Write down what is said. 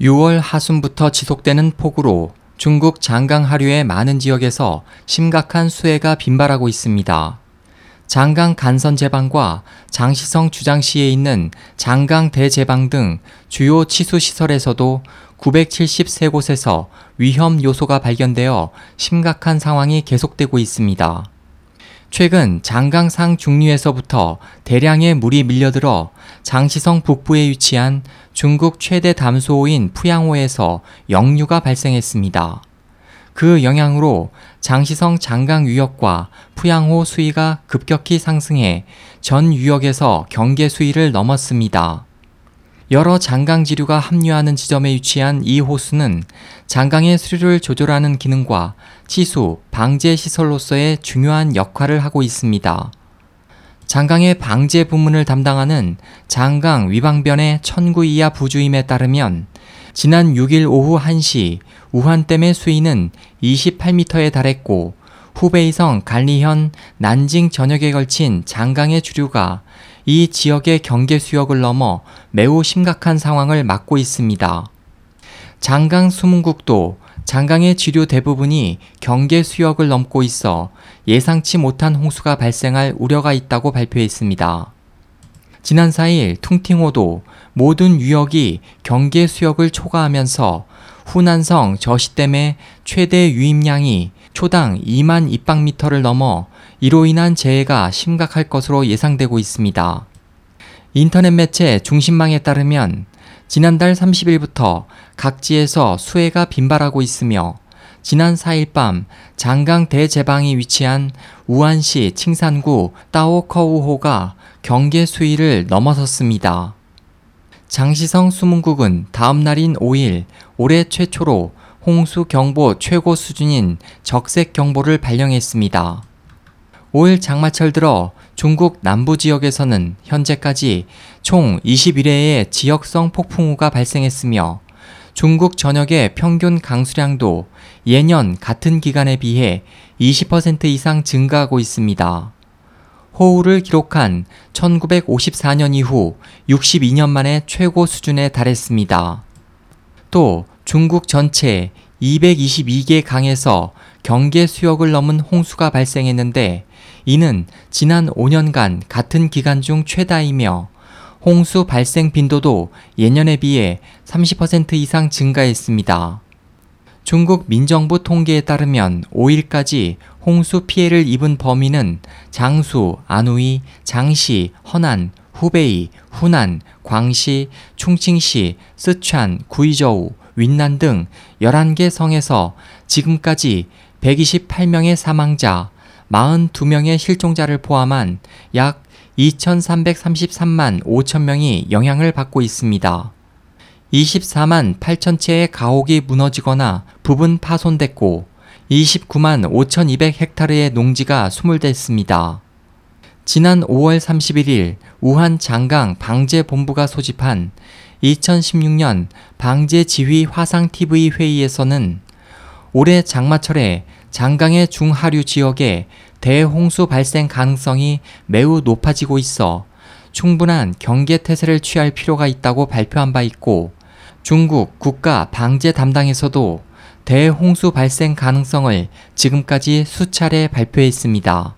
6월 하순부터 지속되는 폭우로 중국 장강 하류의 많은 지역에서 심각한 수해가 빈발하고 있습니다. 장강 간선 제방과 장시성 주장시에 있는 장강 대제방 등 주요 치수 시설에서도 973곳에서 위험 요소가 발견되어 심각한 상황이 계속되고 있습니다. 최근 장강상 중류에서부터 대량의 물이 밀려들어 장시성 북부에 위치한 중국 최대 담수호인 푸양호에서 역류가 발생했습니다. 그 영향으로 장시성 장강 유역과 푸양호 수위가 급격히 상승해 전 유역에서 경계 수위를 넘었습니다. 여러 장강 지류가 합류하는 지점에 위치한 이 호수는 장강의 수류를 조절하는 기능과 치수, 방제 시설로서의 중요한 역할을 하고 있습니다. 장강의 방제 부문을 담당하는 장강 위방변의 천구 이하 부주임에 따르면 지난 6일 오후 1시 우한댐의 수위는 28m에 달했고 후베이성 간리현 난징 전역에 걸친 장강의 주류가 이 지역의 경계 수역을 넘어 매우 심각한 상황을 맞고 있습니다. 장강 수문국도 장강의 지류 대부분이 경계 수역을 넘고 있어 예상치 못한 홍수가 발생할 우려가 있다고 발표했습니다. 지난 4일 퉁팅호도 모든 유역이 경계 수역을 초과하면서 후난성 저시댐의 최대 유입량이 초당 2만 입방미터를 넘어 이로 인한 재해가 심각할 것으로 예상되고 있습니다. 인터넷 매체 중심망에 따르면 지난달 30일부터 각지에서 수해가 빈발하고 있으며 지난 4일 밤 장강 대제방이 위치한 우한시 칭산구 따오커우호가 경계 수위를 넘어섰습니다. 장시성 수문국은 다음 날인 5일 올해 최초로 홍수 경보 최고 수준인 적색 경보를 발령했습니다. 5일 장마철 들어 중국 남부 지역에서는 현재까지 총 21회의 지역성 폭풍우가 발생했으며 중국 전역의 평균 강수량도 예년 같은 기간에 비해 20% 이상 증가하고 있습니다. 호우를 기록한 1954년 이후 62년 만에 최고 수준에 달했습니다. 또 중국 전체 222개 강에서 경계 수역을 넘은 홍수가 발생했는데 이는 지난 5년간 같은 기간 중 최다이며 홍수 발생 빈도도 예년에 비해 30% 이상 증가했습니다. 중국 민정부 통계에 따르면 5일까지 홍수 피해를 입은 범위는 장수, 안우이, 장시, 허난, 후베이, 후난, 광시, 충칭시, 스촨, 구이저우, 윈난 등 11개 성에서 지금까지 128명의 사망자, 42명의 실종자를 포함한 약 2,333만 5천 명이 영향을 받고 있습니다. 24만 8천 채의 가옥이 무너지거나 부분 파손됐고 29만 5,200 헥타르의 농지가 수물됐습니다. 지난 5월 31일 우한 장강 방제본부가 소집한 2016년 방제지휘 화상TV 회의에서는 올해 장마철에 장강의 중하류 지역에 대홍수 발생 가능성이 매우 높아지고 있어 충분한 경계 태세를 취할 필요가 있다고 발표한 바 있고 중국 국가 방제 담당에서도 대홍수 발생 가능성을 지금까지 수차례 발표했습니다.